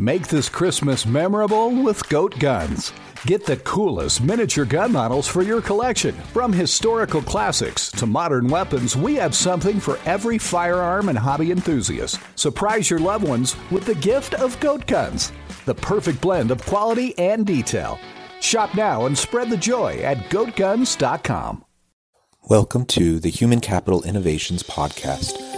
Make this Christmas memorable with Goat Guns. Get the coolest miniature gun models for your collection. From historical classics to modern weapons, we have something for every firearm and hobby enthusiast. Surprise your loved ones with the gift of Goat Guns, the perfect blend of quality and detail. Shop now and spread the joy at goatguns.com. Welcome to the Human Capital Innovations Podcast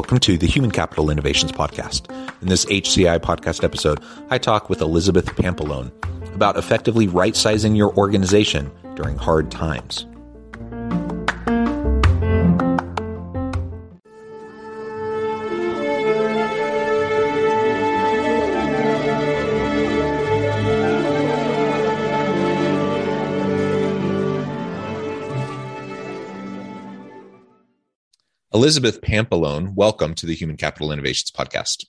Welcome to the Human Capital Innovations Podcast. In this HCI podcast episode, I talk with Elizabeth Pampalone about effectively right sizing your organization during hard times. Elizabeth Pampalone, welcome to the Human Capital Innovations Podcast.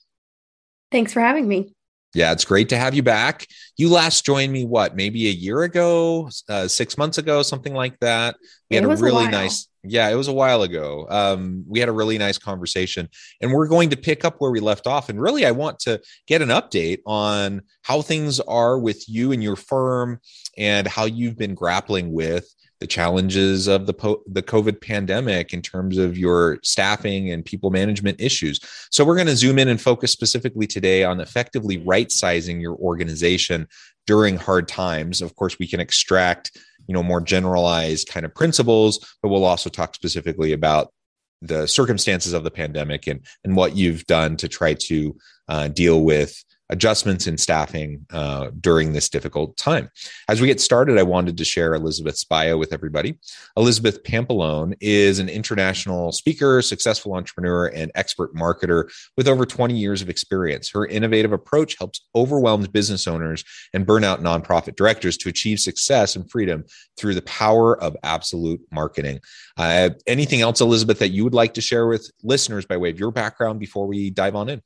Thanks for having me. Yeah, it's great to have you back. You last joined me, what, maybe a year ago, uh, six months ago, something like that. We had a really a nice, yeah, it was a while ago. Um, we had a really nice conversation, and we're going to pick up where we left off. And really, I want to get an update on how things are with you and your firm and how you've been grappling with the challenges of the po- the COVID pandemic in terms of your staffing and people management issues. So we're going to zoom in and focus specifically today on effectively right sizing your organization during hard times. Of course, we can extract you know more generalized kind of principles, but we'll also talk specifically about the circumstances of the pandemic and and what you've done to try to uh, deal with adjustments in staffing uh, during this difficult time. As we get started, I wanted to share Elizabeth's bio with everybody. Elizabeth Pampalone is an international speaker, successful entrepreneur, and expert marketer with over 20 years of experience. Her innovative approach helps overwhelmed business owners and burnout nonprofit directors to achieve success and freedom through the power of absolute marketing. Uh, anything else, Elizabeth, that you would like to share with listeners by way of your background before we dive on in?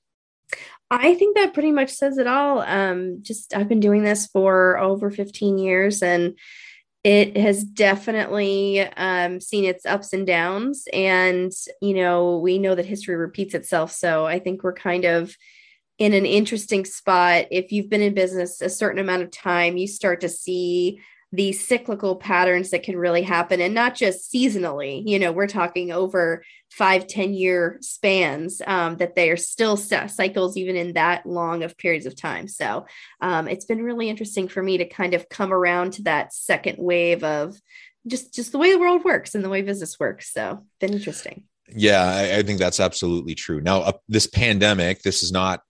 I think that pretty much says it all. Um, just I've been doing this for over 15 years and it has definitely um, seen its ups and downs. And, you know, we know that history repeats itself. So I think we're kind of in an interesting spot. If you've been in business a certain amount of time, you start to see these cyclical patterns that can really happen and not just seasonally you know we're talking over five ten year spans um, that they are still cycles even in that long of periods of time. So um, it's been really interesting for me to kind of come around to that second wave of just just the way the world works and the way business works. So been interesting. Yeah i, I think that's absolutely true. Now uh, this pandemic this is not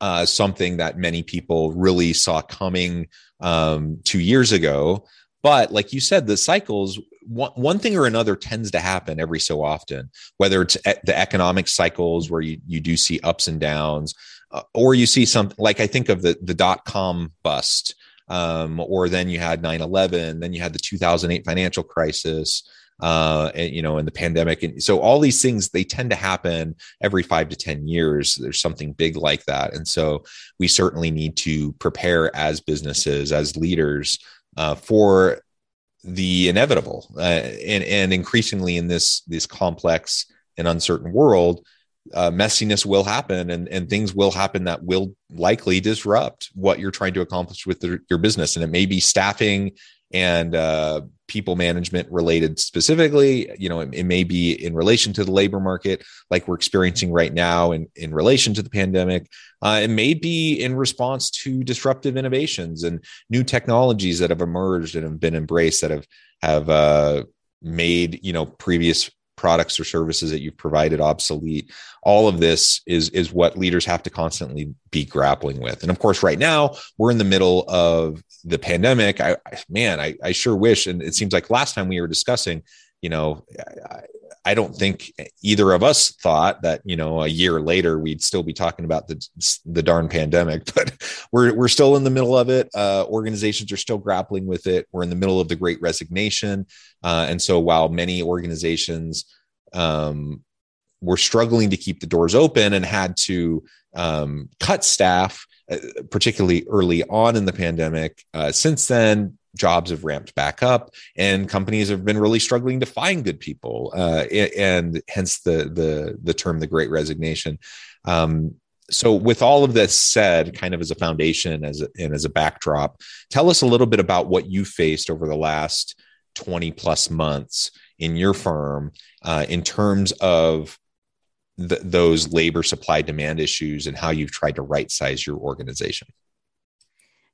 uh, something that many people really saw coming um, two years ago. But like you said, the cycles, one, one thing or another tends to happen every so often, whether it's the economic cycles where you, you do see ups and downs, uh, or you see something like I think of the, the dot com bust, um, or then you had 9 11, then you had the 2008 financial crisis uh, and, you know, in the pandemic. And so all these things, they tend to happen every five to 10 years. There's something big like that. And so we certainly need to prepare as businesses, as leaders uh, for the inevitable. Uh, and, and increasingly in this, this complex and uncertain world, uh, messiness will happen and, and things will happen that will likely disrupt what you're trying to accomplish with the, your business. And it may be staffing and uh, people management related specifically you know it, it, may be in relation to the labor market like we're experiencing right now in, in relation to the pandemic. Uh, it may be in response to disruptive innovations and new technologies that have emerged and have been embraced that have have uh, made you know previous products or services that you've provided obsolete all of this is is what leaders have to constantly be grappling with. And of course right now we're in the middle of the pandemic. I man i, I sure wish and it seems like last time we were discussing you know, I, don't think either of us thought that you know a year later we'd still be talking about the the darn pandemic, but we're we're still in the middle of it. Uh, organizations are still grappling with it. We're in the middle of the Great Resignation, uh, and so while many organizations um, were struggling to keep the doors open and had to um, cut staff, uh, particularly early on in the pandemic, uh, since then jobs have ramped back up and companies have been really struggling to find good people uh, and hence the the the term the great resignation. Um, so with all of this said kind of as a foundation as a, and as a backdrop tell us a little bit about what you faced over the last 20 plus months in your firm uh, in terms of the, those labor supply demand issues and how you've tried to right size your organization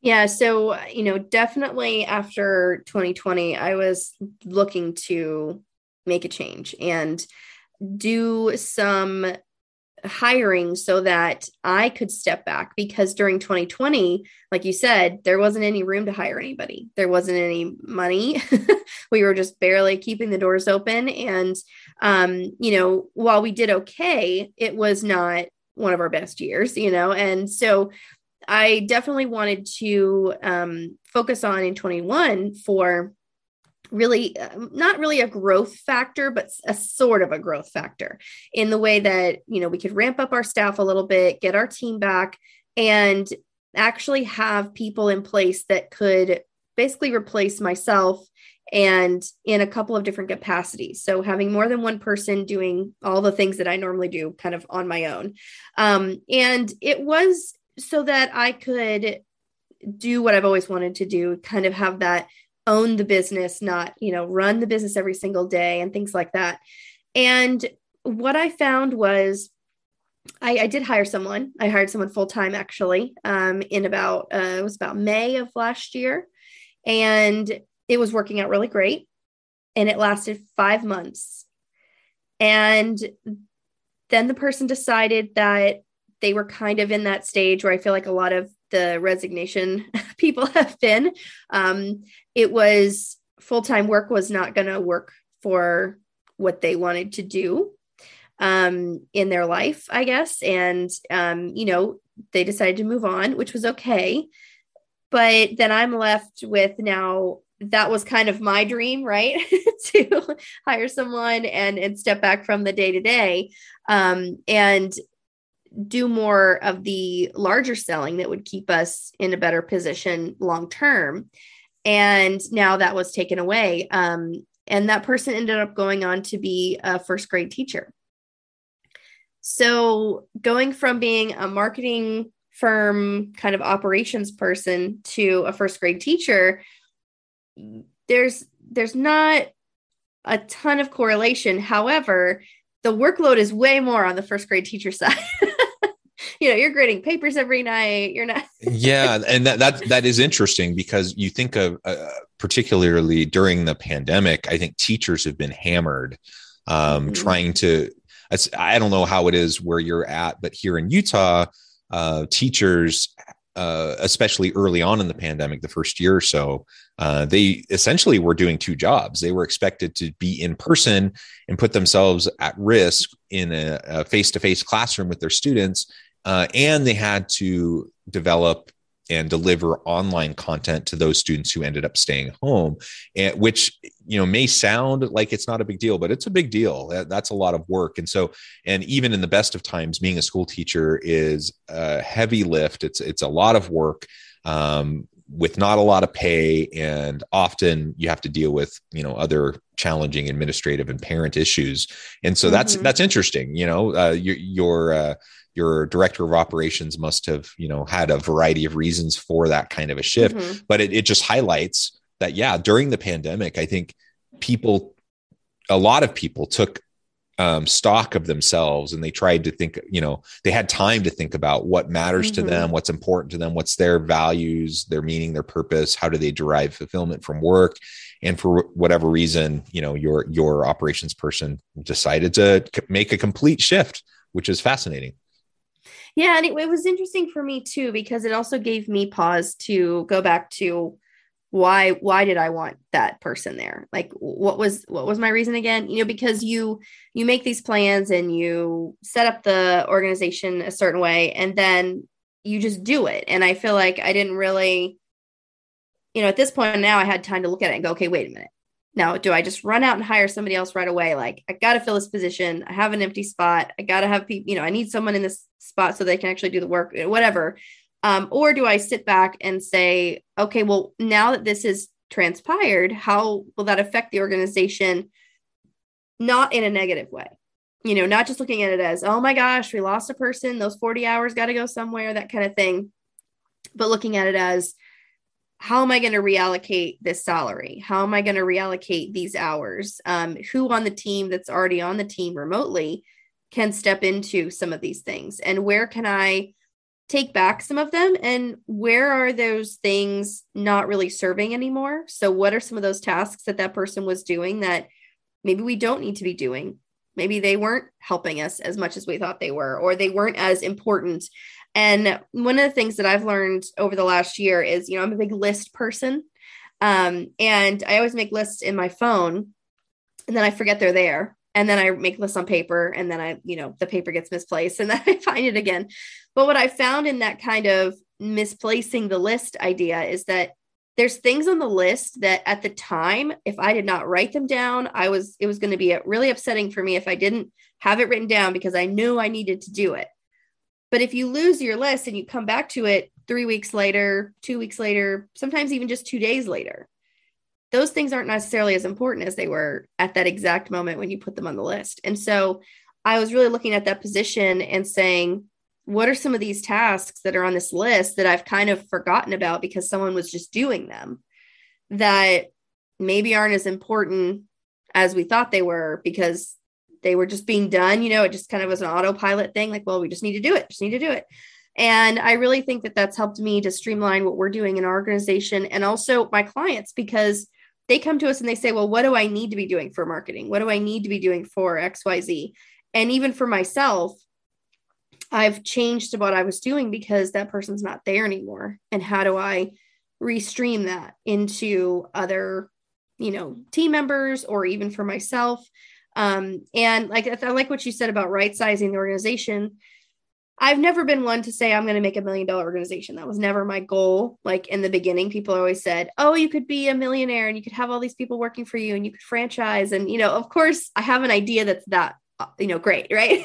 yeah. So, you know, definitely after 2020, I was looking to make a change and do some hiring so that I could step back because during 2020, like you said, there wasn't any room to hire anybody. There wasn't any money. we were just barely keeping the doors open. And, um, you know, while we did okay, it was not one of our best years, you know? And so I definitely wanted to um, focus on in 21 for really uh, not really a growth factor but a sort of a growth factor in the way that you know we could ramp up our staff a little bit get our team back and actually have people in place that could basically replace myself and in a couple of different capacities. So having more than one person doing all the things that I normally do kind of on my own. Um, and it was so that I could do what I've always wanted to do, kind of have that own the business, not, you know, run the business every single day and things like that. And what I found was I, I did hire someone. I hired someone full time actually um, in about, uh, it was about May of last year. And it was working out really great. And it lasted five months. And then the person decided that they were kind of in that stage where I feel like a lot of the resignation people have been. Um, it was full time work was not going to work for what they wanted to do um, in their life, I guess. And, um, you know, they decided to move on, which was okay. But then I'm left with now that was kind of my dream, right? to hire someone and and step back from the day to day. And do more of the larger selling that would keep us in a better position long term. And now that was taken away. Um, and that person ended up going on to be a first grade teacher. So going from being a marketing firm kind of operations person to a first grade teacher, there's there's not a ton of correlation. However, the workload is way more on the first grade teacher side. you know you're grading papers every night you're not yeah and that, that that is interesting because you think of uh, particularly during the pandemic i think teachers have been hammered um, mm-hmm. trying to i don't know how it is where you're at but here in utah uh, teachers uh, especially early on in the pandemic, the first year or so, uh, they essentially were doing two jobs. They were expected to be in person and put themselves at risk in a face to face classroom with their students uh, and they had to develop and deliver online content to those students who ended up staying home and which you know may sound like it's not a big deal but it's a big deal. That, that's a lot of work. And so and even in the best of times being a school teacher is a heavy lift. It's it's a lot of work um, with not a lot of pay and often you have to deal with you know other challenging administrative and parent issues. And so that's mm-hmm. that's interesting you know uh, your your uh, your director of operations must have you know had a variety of reasons for that kind of a shift mm-hmm. but it, it just highlights that yeah during the pandemic i think people a lot of people took um, stock of themselves and they tried to think you know they had time to think about what matters mm-hmm. to them what's important to them what's their values their meaning their purpose how do they derive fulfillment from work and for whatever reason you know your your operations person decided to make a complete shift which is fascinating yeah and it, it was interesting for me too because it also gave me pause to go back to why why did i want that person there? Like what was what was my reason again? You know because you you make these plans and you set up the organization a certain way and then you just do it. And i feel like i didn't really you know at this point now i had time to look at it and go okay wait a minute now do i just run out and hire somebody else right away like i gotta fill this position i have an empty spot i gotta have people you know i need someone in this spot so they can actually do the work whatever um, or do I sit back and say, okay, well, now that this is transpired, how will that affect the organization? Not in a negative way. You know, not just looking at it as, oh my gosh, we lost a person, those 40 hours got to go somewhere, that kind of thing. But looking at it as, how am I going to reallocate this salary? How am I going to reallocate these hours? Um, who on the team that's already on the team remotely can step into some of these things? And where can I take back some of them and where are those things not really serving anymore so what are some of those tasks that that person was doing that maybe we don't need to be doing maybe they weren't helping us as much as we thought they were or they weren't as important and one of the things that i've learned over the last year is you know i'm a big list person um, and i always make lists in my phone and then i forget they're there and then I make lists on paper and then I, you know, the paper gets misplaced and then I find it again. But what I found in that kind of misplacing the list idea is that there's things on the list that at the time if I did not write them down, I was it was going to be really upsetting for me if I didn't have it written down because I knew I needed to do it. But if you lose your list and you come back to it 3 weeks later, 2 weeks later, sometimes even just 2 days later, those things aren't necessarily as important as they were at that exact moment when you put them on the list. And so I was really looking at that position and saying, what are some of these tasks that are on this list that I've kind of forgotten about because someone was just doing them that maybe aren't as important as we thought they were because they were just being done. You know, it just kind of was an autopilot thing like, well, we just need to do it, just need to do it. And I really think that that's helped me to streamline what we're doing in our organization and also my clients because they come to us and they say, well, what do I need to be doing for marketing? What do I need to be doing for XYZ? And even for myself, I've changed what I was doing because that person's not there anymore. And how do I restream that into other, you know, team members or even for myself? Um, and like I like what you said about right sizing the organization. I've never been one to say I'm going to make a million dollar organization. That was never my goal. Like in the beginning, people always said, "Oh, you could be a millionaire and you could have all these people working for you and you could franchise." And you know, of course, I have an idea that's that you know great, right?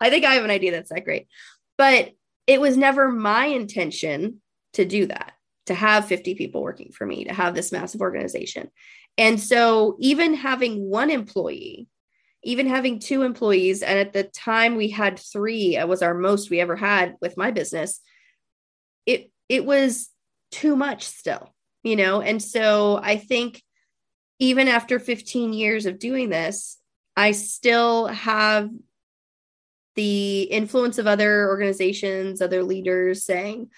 I think I have an idea that's that great, but it was never my intention to do that. To have 50 people working for me, to have this massive organization. And so, even having one employee even having two employees and at the time we had three it was our most we ever had with my business it it was too much still you know and so i think even after 15 years of doing this i still have the influence of other organizations other leaders saying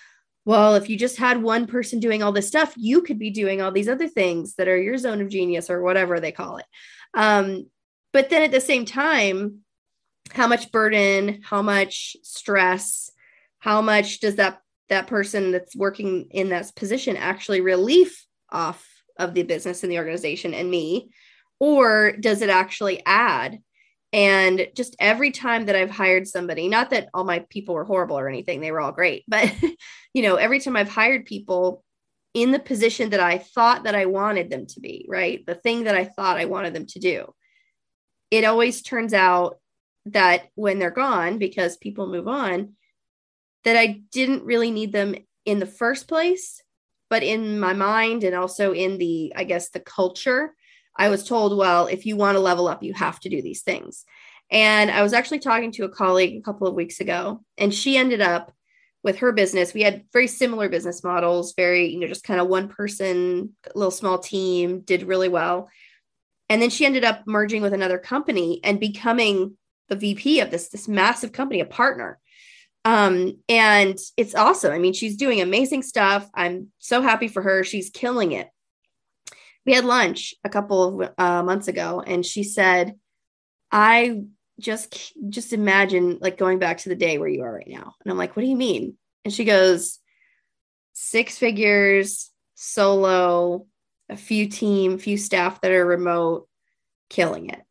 well if you just had one person doing all this stuff you could be doing all these other things that are your zone of genius or whatever they call it. Um, but then at the same time how much burden how much stress how much does that that person that's working in that position actually relief off of the business and the organization and me? Or does it actually add and just every time that I've hired somebody, not that all my people were horrible or anything, they were all great, but you know, every time I've hired people in the position that I thought that I wanted them to be, right? The thing that I thought I wanted them to do, it always turns out that when they're gone, because people move on, that I didn't really need them in the first place. But in my mind and also in the, I guess, the culture, I was told, well, if you want to level up, you have to do these things. And I was actually talking to a colleague a couple of weeks ago, and she ended up with her business. We had very similar business models, very, you know, just kind of one person, little small team, did really well. And then she ended up merging with another company and becoming the VP of this this massive company, a partner. Um, and it's awesome. I mean, she's doing amazing stuff. I'm so happy for her. She's killing it. We had lunch a couple of uh, months ago, and she said, "I just just imagine like going back to the day where you are right now." And I'm like, "What do you mean?" And she goes, six figures, solo, a few team, few staff that are remote, killing it.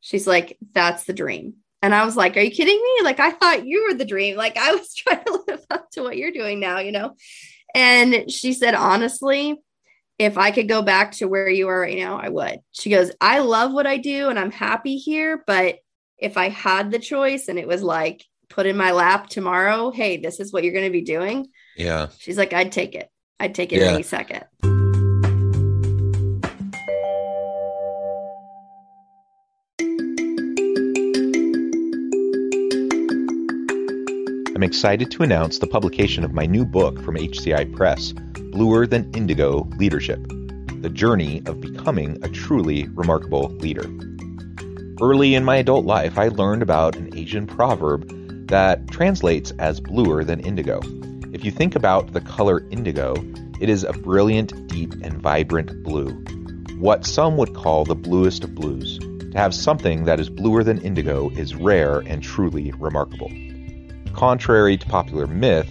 She's like, that's the dream. And I was like, Are you kidding me? Like, I thought you were the dream. Like, I was trying to live up to what you're doing now, you know? And she said, Honestly, if I could go back to where you are right now, I would. She goes, I love what I do and I'm happy here. But if I had the choice and it was like, put in my lap tomorrow, hey, this is what you're going to be doing. Yeah. She's like, I'd take it. I'd take it yeah. any second. I'm excited to announce the publication of my new book from HCI Press, Bluer Than Indigo Leadership The Journey of Becoming a Truly Remarkable Leader. Early in my adult life, I learned about an Asian proverb that translates as bluer than indigo. If you think about the color indigo, it is a brilliant, deep, and vibrant blue. What some would call the bluest of blues. To have something that is bluer than indigo is rare and truly remarkable. Contrary to popular myth,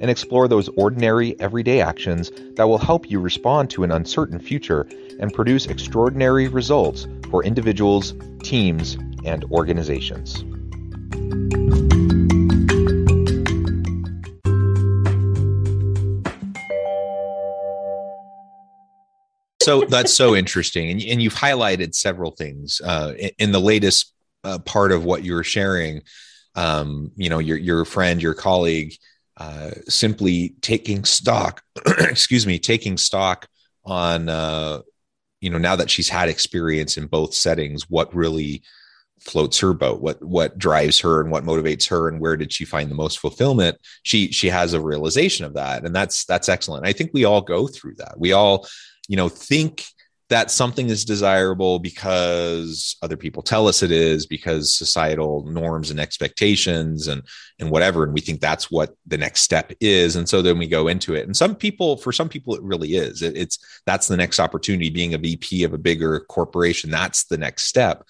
and explore those ordinary, everyday actions that will help you respond to an uncertain future and produce extraordinary results for individuals, teams, and organizations. so that's so interesting and, and you've highlighted several things uh, in, in, the latest uh, part of what you were sharing um, you know your your friend your colleague uh, simply taking stock, excuse me, taking stock on, uh, you know, now that she's had experience in both settings, what really floats her boat, what what drives her, and what motivates her, and where did she find the most fulfillment? She she has a realization of that, and that's that's excellent. I think we all go through that. We all, you know, think that something is desirable because other people tell us it is because societal norms and expectations and and whatever and we think that's what the next step is and so then we go into it. And some people for some people it really is. It, it's that's the next opportunity being a vp of a bigger corporation that's the next step.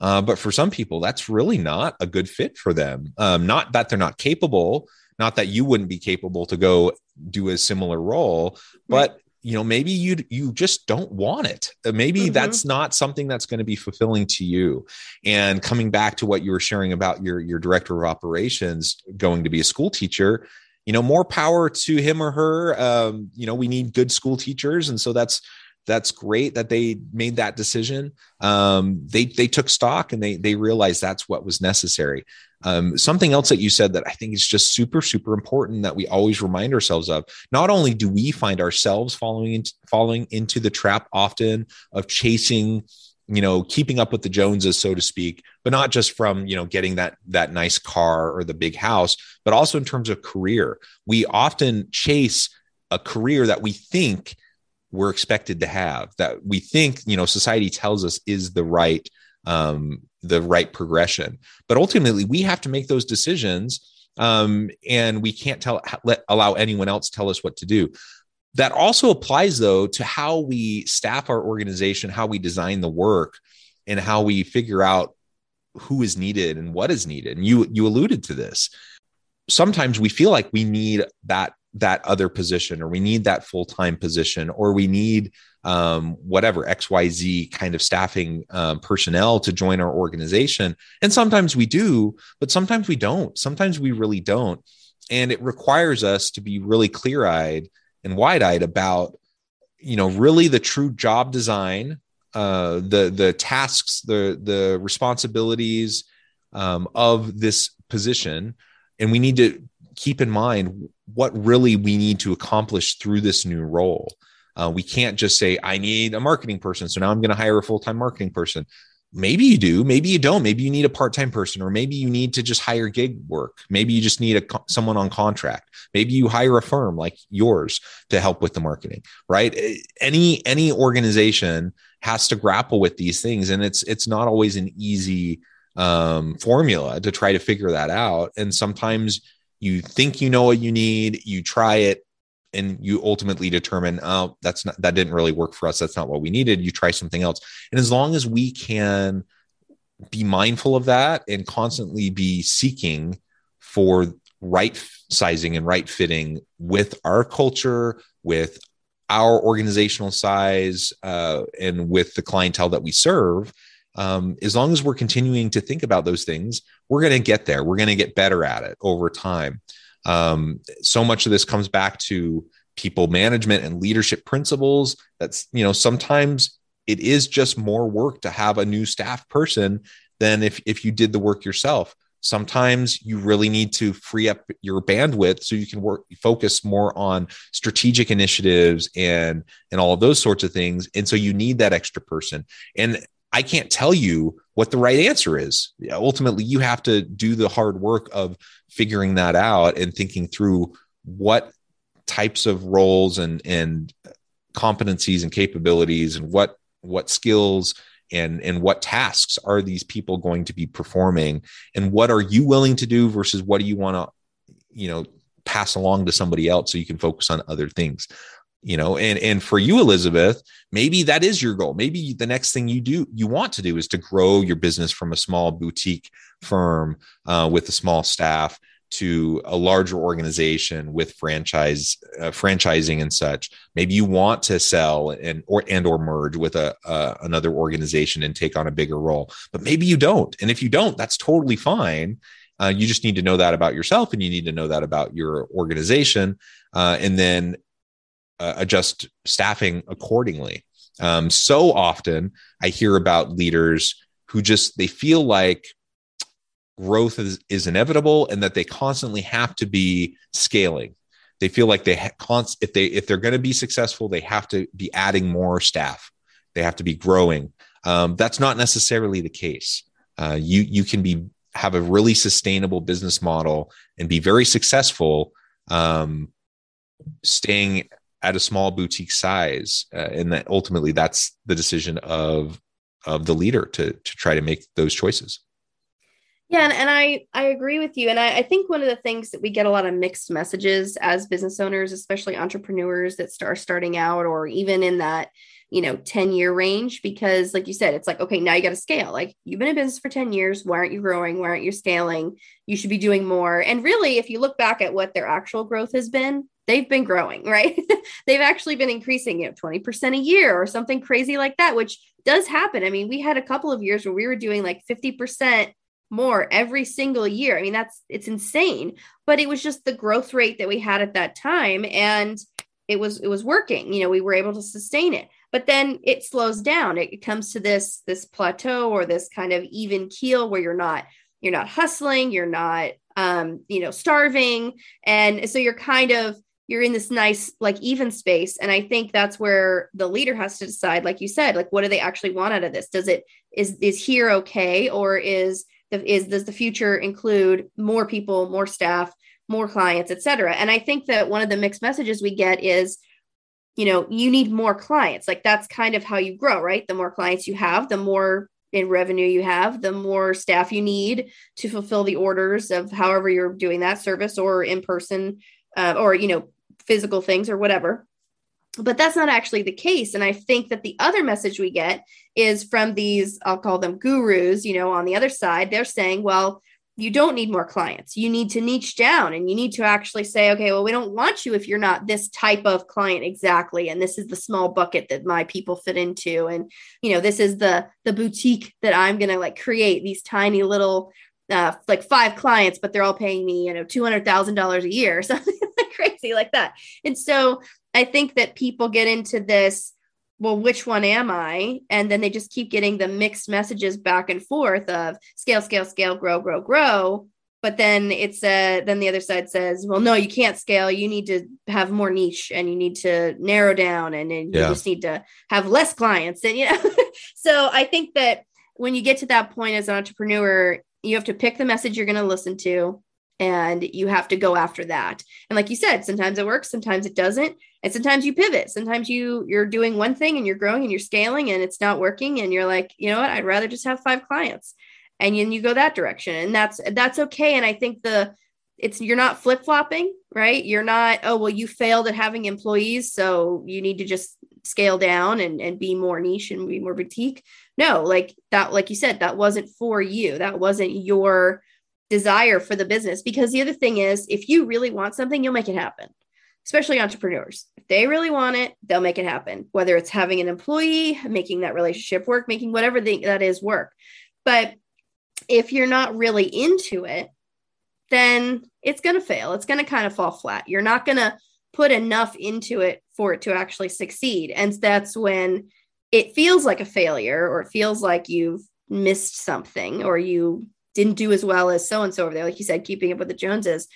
Uh, but for some people that's really not a good fit for them. Um, not that they're not capable not that you wouldn't be capable to go do a similar role but you know maybe you you just don't want it. Uh, maybe mm-hmm. that's not something that's going to be fulfilling to you. And coming back to what you were sharing about your your director of operations going to be a school teacher you know more power to him or her. Um, you know we need good school teachers. And so that's that's great that they made that decision um, they they took stock and they they realized that's what was necessary um, something else that you said that I think is just super, super important that we always remind ourselves of. Not only do we find ourselves following into, falling into the trap often of chasing, you know, keeping up with the Joneses, so to speak, but not just from you know getting that that nice car or the big house, but also in terms of career. We often chase a career that we think we're expected to have, that we think you know society tells us is the right um, the right progression. But ultimately, we have to make those decisions, um, and we can't tell let allow anyone else tell us what to do. That also applies though to how we staff our organization, how we design the work, and how we figure out who is needed and what is needed. And you you alluded to this. Sometimes we feel like we need that that other position or we need that full-time position or we need um, whatever xyz kind of staffing um, personnel to join our organization. And sometimes we do but sometimes we don't. Sometimes we really don't. And it requires us to be really clear-eyed and wide-eyed about you know really the true job design uh, the the tasks the the responsibilities um, of this position. And we need to keep in mind what really we need to accomplish through this new role. Uh, we can't just say, I need a marketing person. So now I'm going to hire a full time marketing person. maybe you do maybe you don't maybe you need a part-time person or maybe you need to just hire gig work maybe you just need a someone on contract maybe you hire a firm like yours to help with the marketing right any any organization has to grapple with these things and it's it's not always an easy um, formula to try to figure that out and sometimes you think you know what you need you try it and you ultimately determine oh that's not that didn't really work for us that's not what we needed you try something else. And as long as we can be mindful of that and constantly be seeking for right sizing and right fitting with our culture with our organizational size uh, and with the clientele that we serve um, as long as we're continuing to think about those things we're going to get there we're going to get better at it over time um, so much of this comes back to people management and leadership principles. That's, you know, sometimes it is just more work to have a new staff person than if, if you did the work yourself. Sometimes you really need to free up your bandwidth so you can work focus more on strategic initiatives and and all of those sorts of things. And so you need that extra person. And I can't tell you what the right answer is. Ultimately, you have to do the hard work of figuring that out and thinking through what types of roles and and competencies and capabilities and what what skills and and what tasks are these people going to be performing and what are you willing to do versus what do you want to you know pass along to somebody else so you can focus on other things you know and and for you elizabeth maybe that is your goal. Maybe the next thing you do you want to do is to grow your business from a small boutique firm uh, with a small staff to a larger organization with franchise uh, franchising and such. Maybe you want to sell and or and or merge with a uh, another organization and take on a bigger role but maybe you don't. And if you don't that's totally fine. Uh, you just need to know that about yourself and you need to know that about your organization. Uh, and then uh, adjust staffing accordingly. Um, so often I hear about leaders who just they feel like growth is, is inevitable and that they constantly have to be scaling. They feel like they ha- const- if they if they're going to be successful, they have to be adding more staff. They have to be growing. Um, that's not necessarily the case. Uh, you you can be have a really sustainable business model and be very successful um, staying at a small boutique size uh, and that ultimately that's the decision of of the leader to to try to make those choices. Yeah and, and i i agree with you and I, I think one of the things that we get a lot of mixed messages as business owners especially entrepreneurs that start starting out or even in that you know 10 year range because like you said it's like okay now you got to scale. Like you've been in business for 10 years why aren't you growing? Why aren't you scaling? You should be doing more. And really if you look back at what their actual growth has been they've been growing, right? they've actually been increasing, you know, 20% a year or something crazy like that, which does happen. I mean, we had a couple of years where we were doing like 50% more every single year. I mean, that's it's insane, but it was just the growth rate that we had at that time and it was it was working. You know, we were able to sustain it. But then it slows down. It, comes to this this plateau or this kind of even keel where you're not you're not hustling, you're not um, you know, starving. And so you're kind of you're in this nice like even space. And i think that's where the leader has to decide like you said like what do they actually want out of this? Does it is is here okay? Or is the is does the future include more people more staff more clients etc and i think that one of the mixed messages we get is you know you need more clients. Like that's kind of how you grow right? The more clients you have the more in revenue you have the more staff you need to fulfill the orders of however you're doing that service or in person uh, or you know physical things or whatever. But that's not actually the case. And I think that the other message we get is from these, I'll call them gurus, you know, on the other side, they're saying, well, you don't need more clients. You need to niche down and you need to actually say, okay, well, we don't want you if you're not this type of client exactly. And this is the small bucket that my people fit into. And, you know, this is the the boutique that I'm gonna like create these tiny little uh like five clients, but they're all paying me, you know, two hundred thousand dollars a year or something crazy like that. And so I think that people get into this, well, which one am I? And then they just keep getting the mixed messages back and forth of scale, scale, scale, grow, grow, grow. But then it's a, then the other side says, well, no, you can't scale. You need to have more niche and you need to narrow down and, and yeah. you just need to have less clients. And you know, so I think that when you get to that point as an entrepreneur, you have to pick the message you're going to listen to and you have to go after that. And like you said, sometimes it works, sometimes it doesn't, and sometimes you pivot. Sometimes you you're doing one thing and you're growing and you're scaling and it's not working and you're like, "You know what? I'd rather just have five clients." And then you go that direction. And that's that's okay and I think the it's you're not flip-flopping, right? You're not, "Oh, well you failed at having employees, so you need to just scale down and and be more niche and be more boutique." No, like that like you said, that wasn't for you. That wasn't your desire for the business. Because the other thing is, if you really want something, you'll make it happen, especially entrepreneurs. If they really want it, they'll make it happen, whether it's having an employee, making that relationship work, making whatever the, that is work. But if you're not really into it, then it's going to fail. It's going to kind of fall flat. You're not going to put enough into it for it to actually succeed. And that's when it feels like a failure or it feels like you've missed something or you didn't do as well as so and so over there, like you said, keeping up with the Joneses.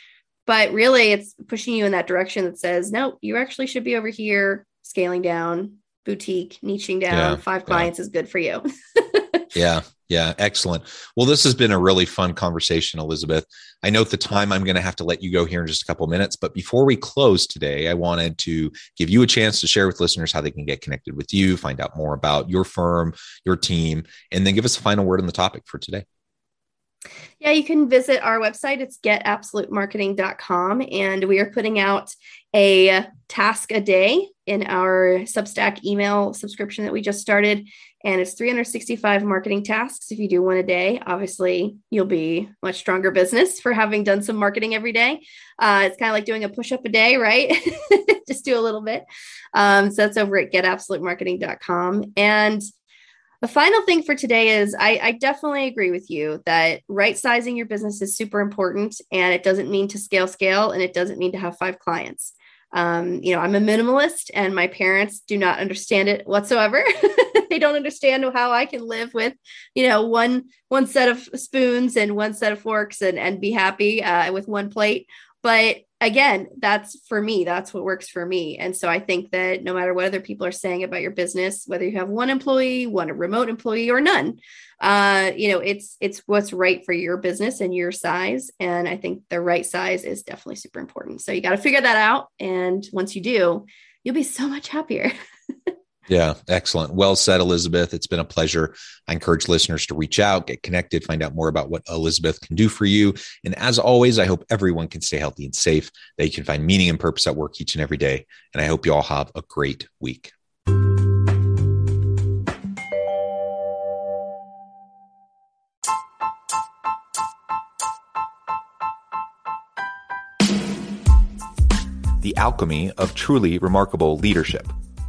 But really, it's pushing you in that direction that says, no, you actually should be over here, scaling down, boutique, niching down. Yeah, Five clients yeah. is good for you. yeah. Yeah. Excellent. Well, this has been a really fun conversation, Elizabeth. I know at the time I'm going to have to let you go here in just a couple minutes. But before we close today, I wanted to give you a chance to share with listeners how they can get connected with you, find out more about your firm, your team, and then give us a final word on the topic for today. Yeah, you can visit our website. It's getabsolutemarketing.com. And we are putting out a task a day in our Substack email subscription that we just started. And it's 365 marketing tasks. If you do one a day, obviously you'll be much stronger business for having done some marketing every day. Uh, it's kind of like doing a push up a day, right? Just do a little bit. Um, so that's over at getabsolutemarketing.com. And the final thing for today is I, I, definitely agree with you that right sizing your business is super important and it doesn't mean to scale scale and it doesn't mean to have five clients. Um, you know i'm a minimalist and my parents do not understand it whatsoever. They don't understand how i can live with you know one one set of spoons and one set of forks and and be happy uh, with one plate but again, that's for me, that's what works for me. And so I think that no matter what other people are saying about your business, whether you have one employee, one remote employee, or none, uh, you know, it's it's what's right for your business and your size. And I think the right size is definitely super important. So you got to figure that out. And once you do, you'll be so much happier. Yeah, excellent. Well said, Elizabeth. It's been a pleasure. I encourage listeners to reach out, get connected, find out more about what Elizabeth can do for you. And as always, I hope everyone can stay healthy and safe, that you can find meaning and purpose at work each and every day. And I hope you all have a great week. The alchemy of truly remarkable leadership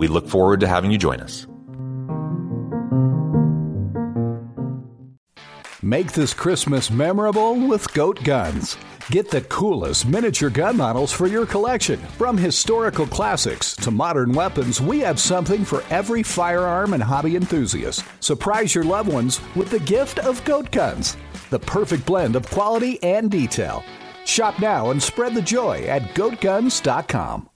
We look forward to having you join us. Make this Christmas memorable with Goat Guns. Get the coolest miniature gun models for your collection. From historical classics to modern weapons, we have something for every firearm and hobby enthusiast. Surprise your loved ones with the gift of Goat Guns, the perfect blend of quality and detail. Shop now and spread the joy at goatguns.com.